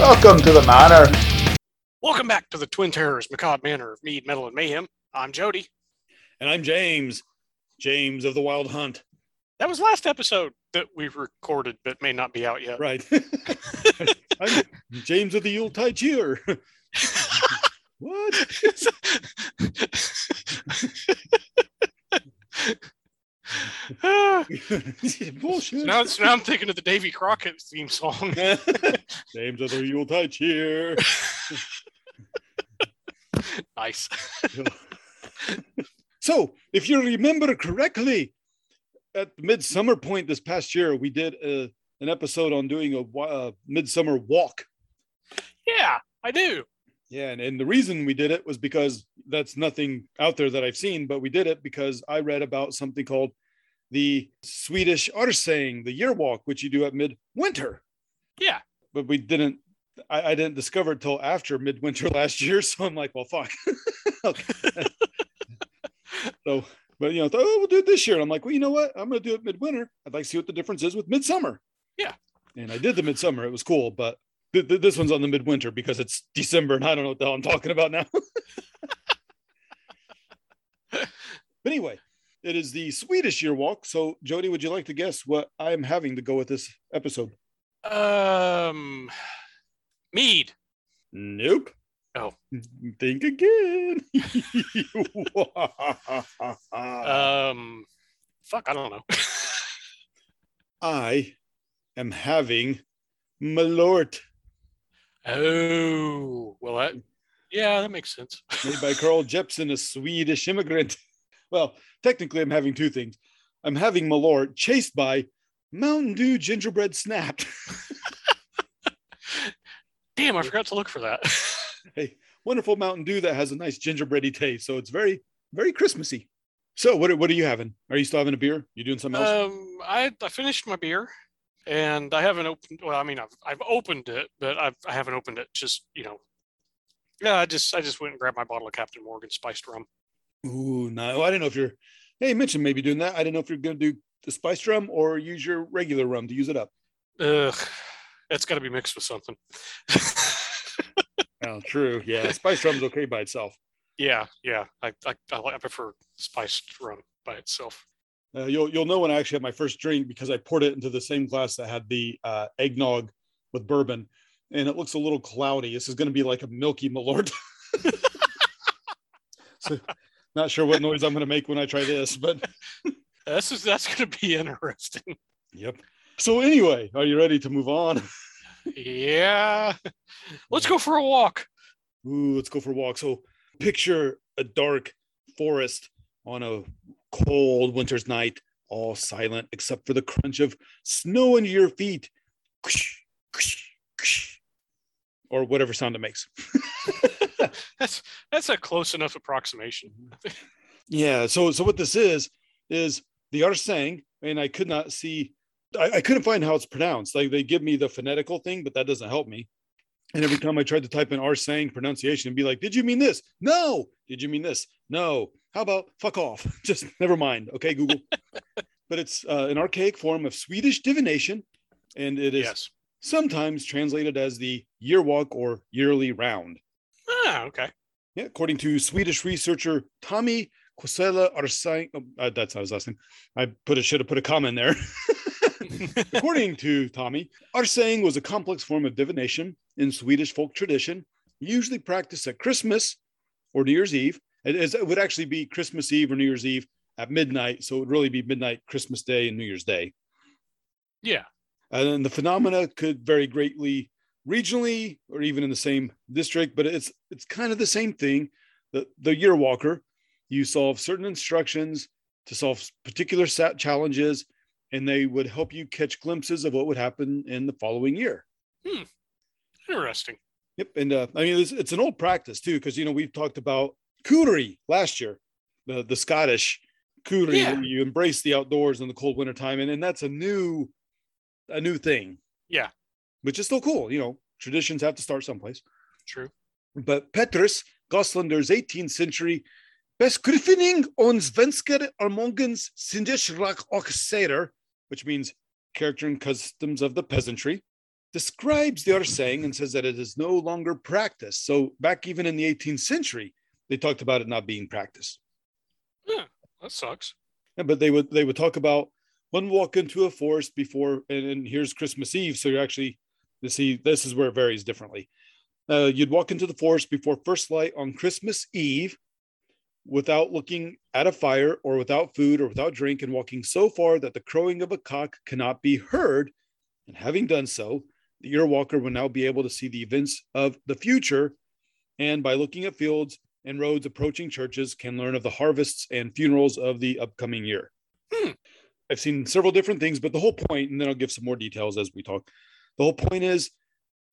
Welcome to the manor. Welcome back to the Twin Terrors Macabre Manor of Mead, Metal, and Mayhem. I'm Jody. And I'm James, James of the Wild Hunt. That was last episode that we recorded, but may not be out yet. Right. I'm James of the Yuletide Cheer. what? Bullshit. now, so now I'm thinking of the Davy Crockett theme song. Names of the Yuletide Cheer. nice. so, if you remember correctly, at Midsummer Point this past year, we did a, an episode on doing a wa- uh, midsummer walk. Yeah, I do. Yeah, and, and the reason we did it was because that's nothing out there that I've seen, but we did it because I read about something called the Swedish Arsang, the year walk, which you do at midwinter. Yeah. But we didn't, I, I didn't discover it till after midwinter last year. So I'm like, well, fuck. So, but you know, thought, oh, we'll do it this year. And I'm like, well, you know what? I'm going to do it midwinter. I'd like to see what the difference is with midsummer. Yeah. And I did the midsummer. It was cool, but th- th- this one's on the midwinter because it's December and I don't know what the hell I'm talking about now. but anyway, it is the Swedish year walk. So, Jody, would you like to guess what I'm having to go with this episode? Um, Mead. Nope. Oh. Think again. Um, fuck, I don't know. I am having Malort oh, well, that, yeah, that makes sense. made by Carl Jeppson, a Swedish immigrant. Well, technically, I'm having two things. I'm having Malort chased by Mountain Dew gingerbread snapped. Damn, I forgot to look for that. hey, wonderful Mountain Dew that has a nice gingerbready taste. So it's very, very Christmassy. So what, are- what are you having? Are you still having a beer? You doing something else? Um, I I finished my beer, and I haven't opened. Well, I mean, I've I've opened it, but I've I haven't opened it. Just you know, yeah. I just I just went and grabbed my bottle of Captain Morgan spiced rum. Ooh, no, I didn't know if you're. Hey, you mentioned maybe doing that. I didn't know if you're going to do the spiced rum or use your regular rum to use it up. Ugh, it's got to be mixed with something. Oh, true. Yeah, spiced rum's okay by itself. yeah, yeah. I I, I, I prefer spiced rum by itself. Uh, you'll you'll know when I actually had my first drink because I poured it into the same glass that had the uh, eggnog with bourbon, and it looks a little cloudy. This is going to be like a milky Malort. so, not sure what noise I'm going to make when I try this, but This is that's going to be interesting. yep. So anyway, are you ready to move on? yeah, let's go for a walk. Ooh, let's go for a walk. So picture a dark forest on a cold winter's night, all silent except for the crunch of snow under your feet. Or whatever sound it makes. That's that's a close enough approximation. Yeah. So so what this is is the Arsang, and I could not see, I, I couldn't find how it's pronounced. Like they give me the phonetical thing, but that doesn't help me. And every time I tried to type in Arsang pronunciation and be like, did you mean this? No. Did you mean this? No. How about fuck off? Just never mind. Okay, Google. but it's uh, an archaic form of Swedish divination, and it is Yes. sometimes translated as the year walk or yearly round. Ah, okay. Yeah, according to Swedish researcher Tommy Kuusela Arsang, oh, uh, that's not his last name. I put a should have put a comma in there. according to Tommy, Arsang was a complex form of divination in Swedish folk tradition, usually practiced at Christmas or New Year's Eve. It, is- it would actually be Christmas Eve or New Year's Eve at midnight, so it would really be midnight Christmas Day and New Year's Day. yeah. And then the phenomena could vary greatly regionally or even in the same district, but it's it's kind of the same thing. The the year walker, you solve certain instructions to solve particular sat challenges, and they would help you catch glimpses of what would happen in the following year. Hmm. Interesting. Yep, and uh, I mean it's, it's an old practice too, because you know we've talked about cootery last year, the the Scottish cootery, Yeah. where you embrace the outdoors in the cold winter time, and and that's a new a new thing. Yeah. Which is still cool. You know, traditions have to start someplace. True. But Petrus Goslander's 18th century Beskrifning on Svenskar Armongens Sindishrak och Seder, which means character and customs of the peasantry. describes the saying and says that it is no longer practiced. So back even in the 18th century, they talked about it not being practiced. Yeah, that sucks. Yeah, but they would they would talk about one walk into a forest before, and, and here's Christmas Eve. So you're actually to see this is where it varies differently. Uh, you'd walk into the forest before first light on Christmas Eve without looking at a fire or without food or without drink and walking so far that the crowing of a cock cannot be heard. And having done so, the ear walker will now be able to see the events of the future. And by looking at fields and roads approaching churches, can learn of the harvests and funerals of the upcoming year. Hmm. I've seen several different things, but the whole point, and then I'll give some more details as we talk. The whole point is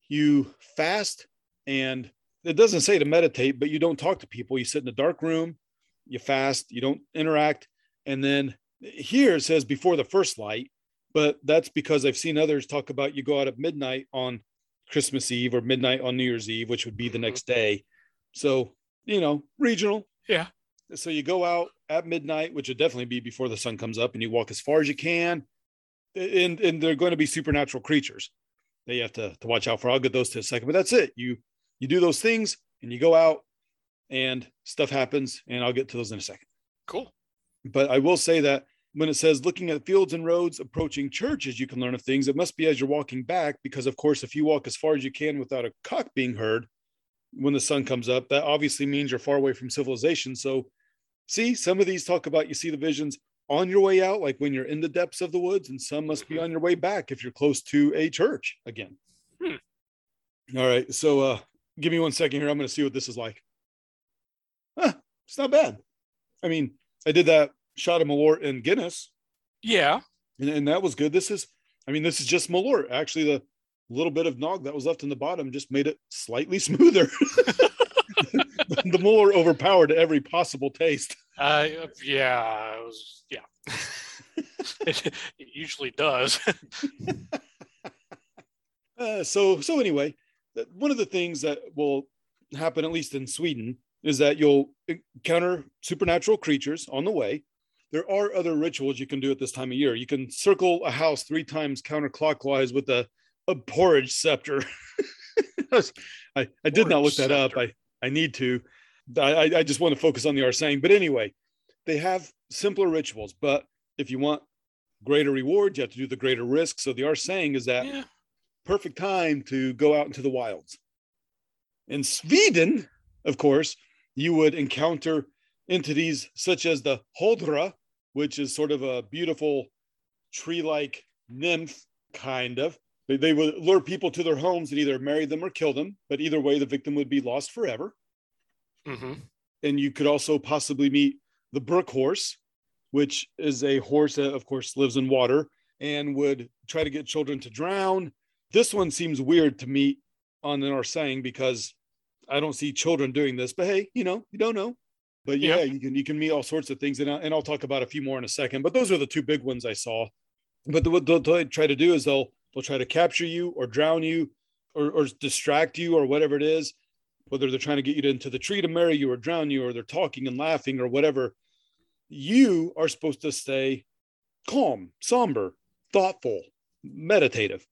you fast and it doesn't say to meditate, but you don't talk to people. You sit in a dark room, you fast, you don't interact. And then here it says before the first light, but that's because I've seen others talk about you go out at midnight on Christmas Eve or midnight on New Year's Eve, which would be the mm-hmm. next day. So, you know, regional. Yeah. So you go out at midnight, which would definitely be before the sun comes up, and you walk as far as you can. And, and they're going to be supernatural creatures that you have to, to watch out for. I'll get those to a second, but that's it. You you do those things and you go out and stuff happens, and I'll get to those in a second. Cool. But I will say that when it says looking at fields and roads approaching churches, you can learn of things. It must be as you're walking back, because of course, if you walk as far as you can without a cock being heard when the sun comes up, that obviously means you're far away from civilization. So, see, some of these talk about you see the visions on your way out, like when you're in the depths of the woods, and some must be on your way back if you're close to a church again. Hmm. All right. So, uh, give me one second here. I'm going to see what this is like. Huh, it's not bad. I mean, I did that shot of Malort in Guinness, Yeah. and, and that was good. This is, I mean, this is just Malort. Actually, the little bit of nog that was left in the bottom just made it slightly smoother. the Malort overpowered every possible taste. Uh, yeah. It was, yeah. it, it usually does. Uh, so, so anyway, one of the things that will happen, at least in Sweden, is that you'll encounter supernatural creatures on the way. There are other rituals you can do at this time of year. You can circle a house three times counterclockwise with a, a porridge scepter. I, I did not look Porridge that up. I, I need to. I, I- just want to focus on the Arsang. But anyway, they have simpler rituals. But if you want greater reward, you have to do the greater risk. So the Arsang is that yeah. perfect time to go out into the wilds. In Sweden, of course, you would encounter entities such as the Huldra, which is sort of a beautiful tree like nymph, kind of. They, they would lure people to their homes and either marry them or kill them, but either way, the victim would be lost forever. Hmm And you could also possibly meet the brook horse, which is a horse that, of course, lives in water and would try to get children to drown. This one seems weird to me on an saying because I don't see children doing this, but hey, you know, you don't know. But yeah, Yeah. you can you can meet all sorts of things, and, I, and I'll talk about a few more in a second. But those are the two big ones I saw. But the, what they'll, they'll try to do is they'll they'll try to capture you or drown you or, or distract you or whatever it is whether they're trying to get you into the tree to marry you or drown you, or they're talking and laughing or whatever, you are supposed to stay calm, somber, thoughtful, meditative.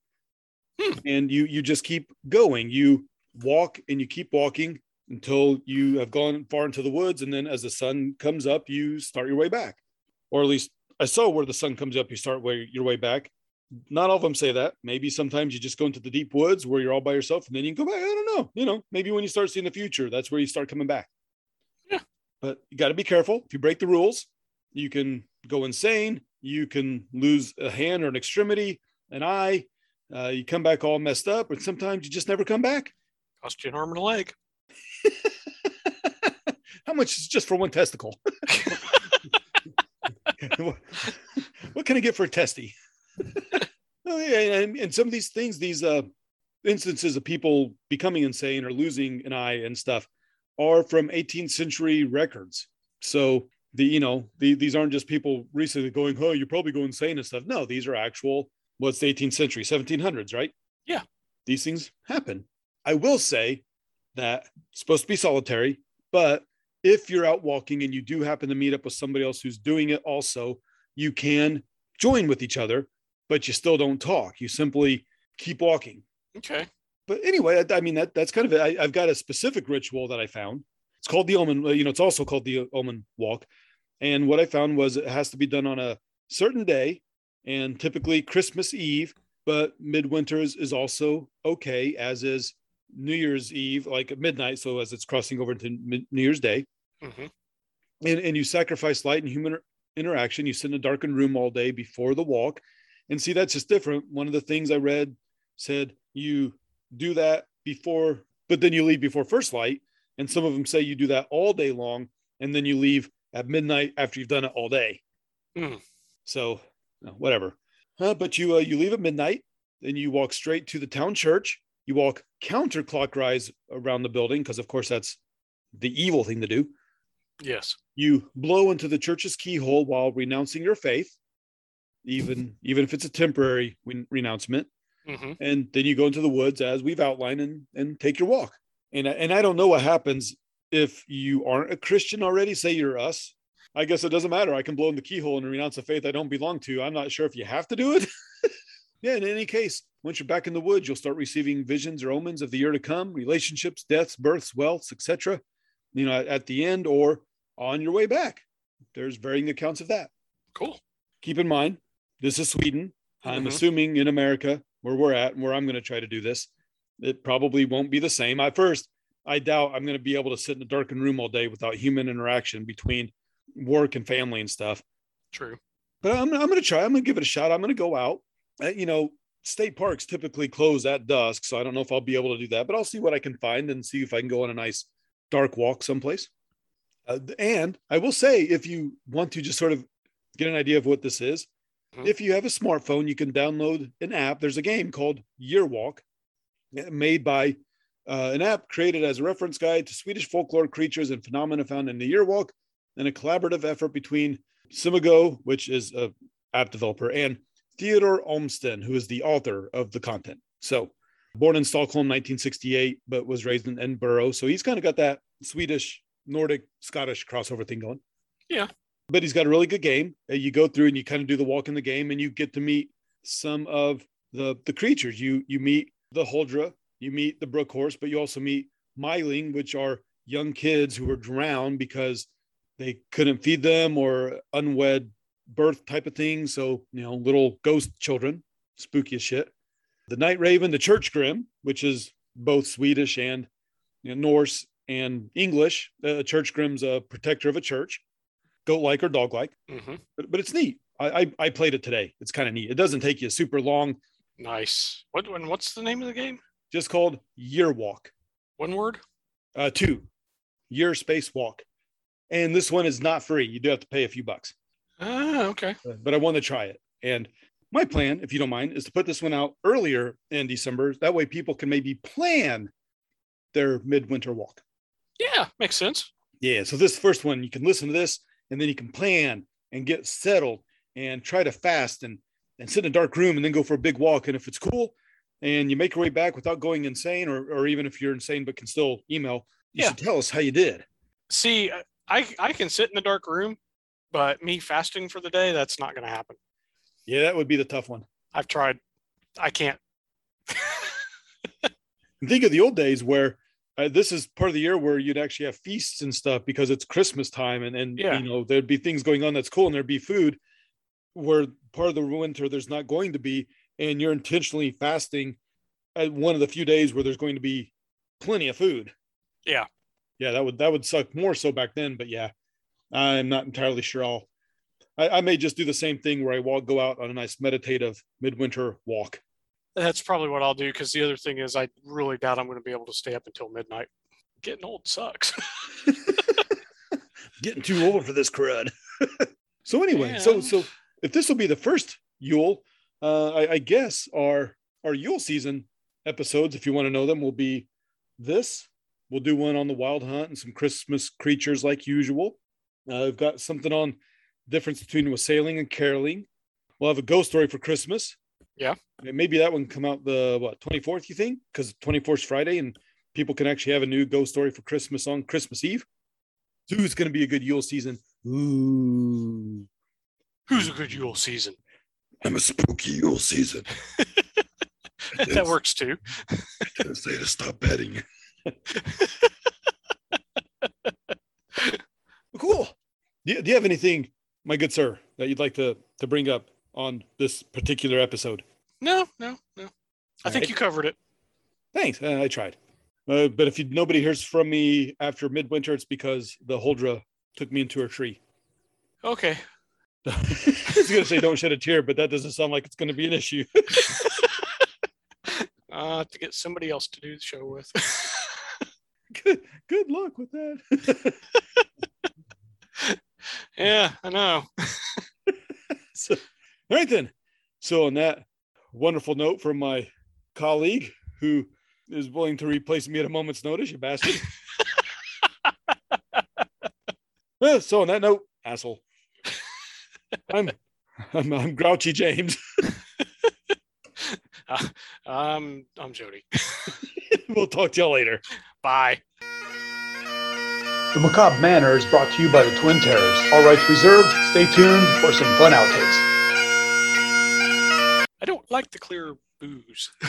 Hmm. And you you just keep going. You walk and you keep walking until you have gone far into the woods. And then as the sun comes up, you start your way back. Or at least I saw where the sun comes up, you start way, your way back. Not all of them say that. Maybe sometimes you just go into the deep woods where you're all by yourself and then you can go back. I don't know. You know, maybe when you start seeing the future, that's where you start coming back. Yeah. But you got to be careful. If you break the rules, you can go insane. You can lose a hand or an extremity, an eye. Uh, you come back all messed up, and sometimes you just never come back. Cost you an arm and a leg. How much is just for one testicle? what, what can I get for a testy? Yeah, and, and some of these things, these uh, instances of people becoming insane or losing an eye and stuff, are from 18th century records. So the you know the, these aren't just people recently going, "Oh, you probably go insane and stuff." No, these are actual. What's the 18th century, 1700s, right? Yeah. these things happen. I will say that it's supposed to be solitary, but if you're out walking and you do happen to meet up with somebody else who's doing it also, you can join with each other, but you still don't talk. You simply keep walking. Okay. But anyway, I, I mean that that's kind of it. I, I've got a specific ritual that I found. It's called the Omen. You know, it's also called the Omen Walk. And what I found was it has to be done on a certain day, and typically Christmas Eve. But midwinter is, also okay, as is New Year's Eve, like at midnight. So as it's crossing over into New Year's Day, hmm and, and you sacrifice light and human interaction. You sit in a darkened room all day before the walk. And see, that's just different. One of the things I read said you do that before, but then you leave before first light. And some of them say you do that all day long, and then you leave at midnight after you've done it all day. Hmm. So, whatever. Uh, but you uh, you leave at midnight, then you walk straight to the town church. You walk counterclockwise around the building because, of course, that's the evil thing to do. Yes. You blow into the church's keyhole while renouncing your faith, even even if it's a temporary re- renouncement. hmm And then you go into the woods as we've outlined and and take your walk. And I- and I don't know what happens if you aren't a Christian already. Say you're us. I guess it doesn't matter. I can blow in the keyhole and renounce a faith I don't belong to. I'm not sure if you have to do it. yeah, in any case, once you're back in the woods, you'll start receiving visions or omens of the year to come, relationships, deaths, births, wealths, etc. You know, at, at the end or on your way back. There's varying accounts of that. Cool. Keep in mind, this is Sweden. I'm Mhm. assuming in America, where we're at and where I'm going to try to do this, it probably won't be the same. At first, I doubt I'm going to be able to sit in a darkened room all day without human interaction between work and family and stuff. True. But I'm, I'm going to try. I'm going to give it a shot. I'm going to go out. Uh, you know, state parks typically close at dusk, so I don't know if I'll be able to do that. But I'll see what I can find and see if I can go on a nice dark walk someplace. Uh, and I will say, if you want to just sort of get an idea of what this is, Mhm. if you have a smartphone, you can download an app. There's a game called Year Walk, uh, made by uh, an app created as a reference guide to Swedish folklore creatures and phenomena found in the Year Walk, and a collaborative effort between Simogo, which is a app developer, and Theodore Olmsten, who is the author of the content. So, born in Stockholm, 1968, but was raised in Edinburgh. So he's kind of got that Swedish, Nordic, Scottish crossover thing going. Yeah. But he's got a really good game. Uh, You go through and you kind of do the walk in the game, and you get to meet some of the the creatures. You you meet the Huldra, you meet the Brook Horse, but you also meet Myling, which are young kids who were drowned because they couldn't feed them or unwed birth type of thing. So, you know, little ghost children, spooky as shit. The Night Raven, the Church Grim, which is both Swedish and you know, Norse and English. Uh, Church Grim's a protector of a church, goat like or dog like, hmm but, but it's neat. I, I, I played it today. It's kind of neat. It doesn't take you super long, Nice. What? And what's the name of the game? just called Year Walk. One word. Uh, two, Year Space Walk. And this one is not free. You do have to pay a few bucks. Ah, okay. Uh, but I want to try it. And my plan, if you don't mind, is to put this one out earlier in December. That way people can maybe plan their midwinter walk. Yeah, makes sense. Yeah. So this first one, you can listen to this and then you can plan and get settled and try to fast and, and sit in a dark room and then go for a big walk. And if it's cool and you make your way back without going insane, or, or even if you're insane but can still email, you Yeah. should tell us how you did. See, uh, I I can sit in the dark room, but me fasting for the day, that's not going to happen. Yeah, that would be the tough one. I've tried. I can't. Think of the old days where uh, this is part of the year where you'd actually have feasts and stuff because it's Christmas time and and Yeah. you know there'd be things going on that's cool and there'd be food where part of the winter there's not going to be and you're intentionally fasting at one of the few days where there's going to be plenty of food. Yeah. Yeah, that would that would suck more so back then, but yeah, I'm not entirely sure I'll I, I may just do the same thing where I walk go out on a nice meditative midwinter walk. That's probably what I'll do because the other thing is I really doubt I'm going to be able to stay up until midnight. Getting old sucks. getting too old for this crud. so anyway, so so if this will be the first Yule, uh, I, I guess our our Yule season episodes, if you want to know them, will be this. We'll do one on the wild hunt and some Christmas creatures like usual. Uh, I've got something on difference between wassailing and caroling. We'll have a ghost story for Christmas. Yeah. Maybe that one come out the what 24th, you think? Because 24th is Friday and people can actually have a new ghost story for Christmas on Christmas Eve. Who's going to be a good Yule season? Ooh, Who's a good Yule season? I'm a spooky Yule season. that works too. I say to stop betting. cool. Do you, do you have anything, my good sir, that you'd like to to bring up on this particular episode? No, no, no. I All think right. you covered it. Thanks. Uh, I tried. Uh, but if you, nobody hears from me after midwinter, it's because the Huldra took me into her tree. Okay. I was going to say don't shed a tear, but that doesn't sound like it's going to be an issue. Uh, to get somebody else to do the show with. good, good luck with that. yeah, I know. So, all right then. So on that wonderful note from my colleague who is willing to replace me at a moment's notice, you bastard. Uh, so on that note, asshole. I'm I'm, I'm grouchy James. Um, I'm Jody. we'll talk to y'all later. Bye. The Macabre Manor is brought to you by the Twin Terrors. All rights reserved. Stay tuned for some fun outtakes. Like the clear booze.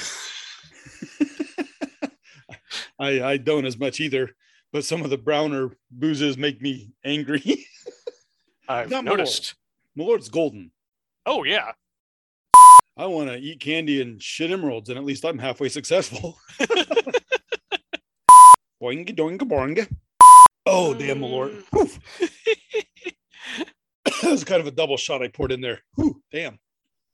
I I don't as much either, but some of the browner boozes make me angry. I've Not noticed. My lord's golden. Oh yeah. I want to eat candy and shit emeralds, and at least I'm halfway successful. boing doing boing. Oh damn, my lord! Mm. That was kind of a double shot I poured in there. Whew, damn.